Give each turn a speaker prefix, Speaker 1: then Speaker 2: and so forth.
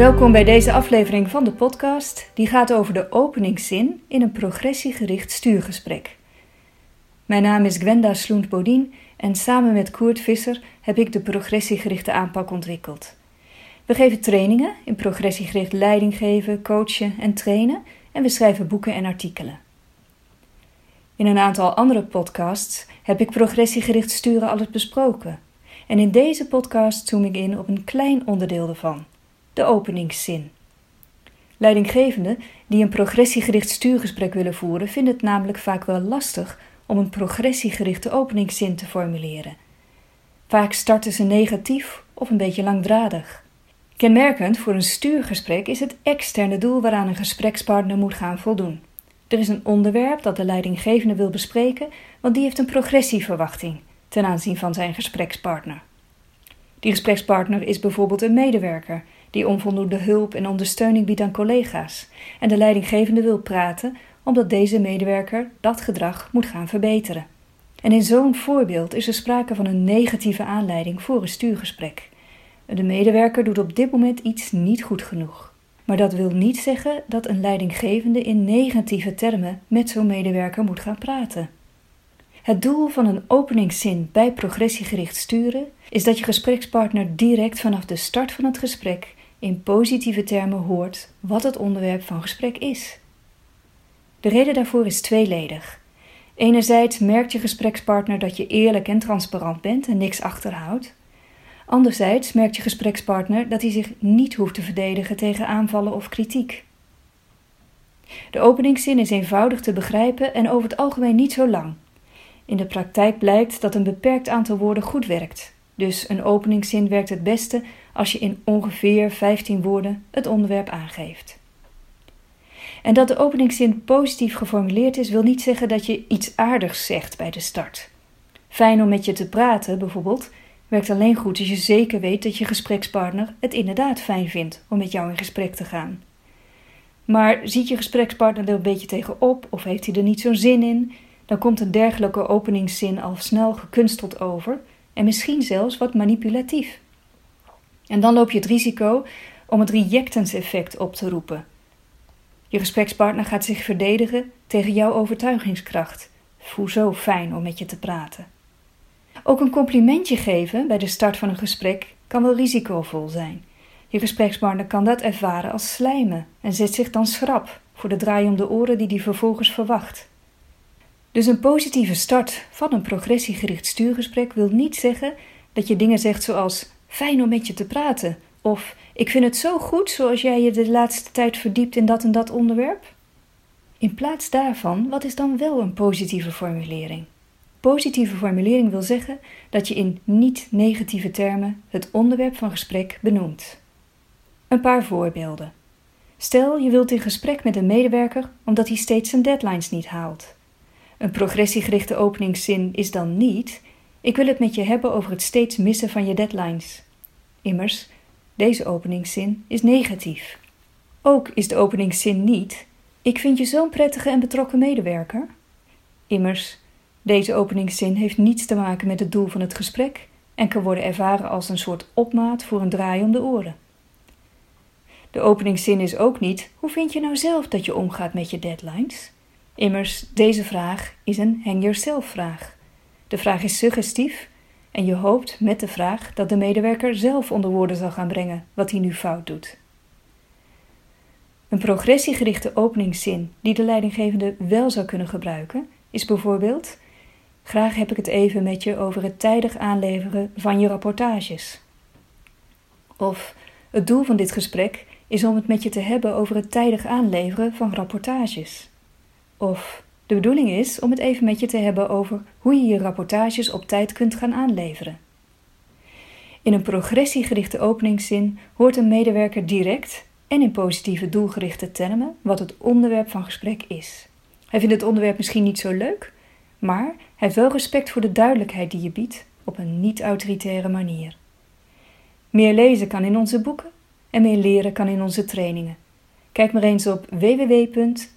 Speaker 1: Welkom bij deze aflevering van de podcast, die gaat over de openingszin in een progressiegericht stuurgesprek. Mijn naam is Gwenda Sloent-Bodien en samen met Koert Visser heb ik de progressiegerichte aanpak ontwikkeld. We geven trainingen in progressiegericht leiding geven, coachen en trainen en we schrijven boeken en artikelen. In een aantal andere podcasts heb ik progressiegericht sturen alles besproken. En in deze podcast zoom ik in op een klein onderdeel ervan de openingszin. Leidinggevenden die een progressiegericht stuurgesprek willen voeren, vinden het namelijk vaak wel lastig om een progressiegerichte openingszin te formuleren. Vaak starten ze negatief of een beetje langdradig. Kenmerkend voor een stuurgesprek is het externe doel waaraan een gesprekspartner moet gaan voldoen. Er is een onderwerp dat de leidinggevende wil bespreken, want die heeft een progressieverwachting ten aanzien van zijn gesprekspartner. Die gesprekspartner is bijvoorbeeld een medewerker die onvoldoende hulp en ondersteuning biedt aan collega's. En de leidinggevende wil praten omdat deze medewerker dat gedrag moet gaan verbeteren. En in zo'n voorbeeld is er sprake van een negatieve aanleiding voor een stuurgesprek. De medewerker doet op dit moment iets niet goed genoeg. Maar dat wil niet zeggen dat een leidinggevende in negatieve termen met zo'n medewerker moet gaan praten. Het doel van een openingszin bij progressiegericht sturen is dat je gesprekspartner direct vanaf de start van het gesprek in positieve termen hoort wat het onderwerp van gesprek is. De reden daarvoor is tweeledig. Enerzijds merkt je gesprekspartner dat je eerlijk en transparant bent en niks achterhoudt. Anderzijds merkt je gesprekspartner dat hij zich niet hoeft te verdedigen tegen aanvallen of kritiek. De openingszin is eenvoudig te begrijpen en over het algemeen niet zo lang. In de praktijk blijkt dat een beperkt aantal woorden goed werkt. Dus een openingszin werkt het beste als je in ongeveer 15 woorden het onderwerp aangeeft. En dat de openingszin positief geformuleerd is, wil niet zeggen dat je iets aardigs zegt bij de start. Fijn om met je te praten, bijvoorbeeld, werkt alleen goed als je zeker weet dat je gesprekspartner het inderdaad fijn vindt om met jou in gesprek te gaan. Maar ziet je gesprekspartner er een beetje tegenop of heeft hij er niet zo'n zin in, dan komt een dergelijke openingszin al snel gekunsteld over en misschien zelfs wat manipulatief. En dan loop je het risico om het rejectance-effect op te roepen. Je gesprekspartner gaat zich verdedigen tegen jouw overtuigingskracht. zo fijn om met je te praten. Ook een complimentje geven bij de start van een gesprek kan wel risicovol zijn. Je gesprekspartner kan dat ervaren als slijmen en zet zich dan schrap voor de draai om de oren die hij vervolgens verwacht. Dus een positieve start van een progressiegericht stuurgesprek wil niet zeggen dat je dingen zegt zoals fijn om met je te praten of ik vind het zo goed zoals jij je de laatste tijd verdiept in dat en dat onderwerp. In plaats daarvan, wat is dan wel een positieve formulering? Positieve formulering wil zeggen dat je in niet-negatieve termen het onderwerp van gesprek benoemt. Een paar voorbeelden. Stel je wilt in gesprek met een medewerker omdat hij steeds zijn deadlines niet haalt. Een progressiegerichte openingszin is dan niet: Ik wil het met je hebben over het steeds missen van je deadlines. Immers, deze openingszin is negatief. Ook is de openingszin niet: Ik vind je zo'n prettige en betrokken medewerker. Immers, deze openingszin heeft niets te maken met het doel van het gesprek en kan worden ervaren als een soort opmaat voor een draai om de oren. De openingszin is ook niet: Hoe vind je nou zelf dat je omgaat met je deadlines? Immers, deze vraag is een hang yourself vraag. De vraag is suggestief en je hoopt met de vraag dat de medewerker zelf onder woorden zal gaan brengen wat hij nu fout doet. Een progressiegerichte openingszin die de leidinggevende wel zou kunnen gebruiken is bijvoorbeeld: Graag heb ik het even met je over het tijdig aanleveren van je rapportages. Of het doel van dit gesprek is om het met je te hebben over het tijdig aanleveren van rapportages. Of de bedoeling is om het even met je te hebben over hoe je je rapportages op tijd kunt gaan aanleveren. In een progressiegerichte openingszin hoort een medewerker direct en in positieve doelgerichte termen wat het onderwerp van gesprek is. Hij vindt het onderwerp misschien niet zo leuk, maar hij heeft wel respect voor de duidelijkheid die je biedt op een niet-autoritaire manier. Meer lezen kan in onze boeken en meer leren kan in onze trainingen. Kijk maar eens op www.cpw.nu.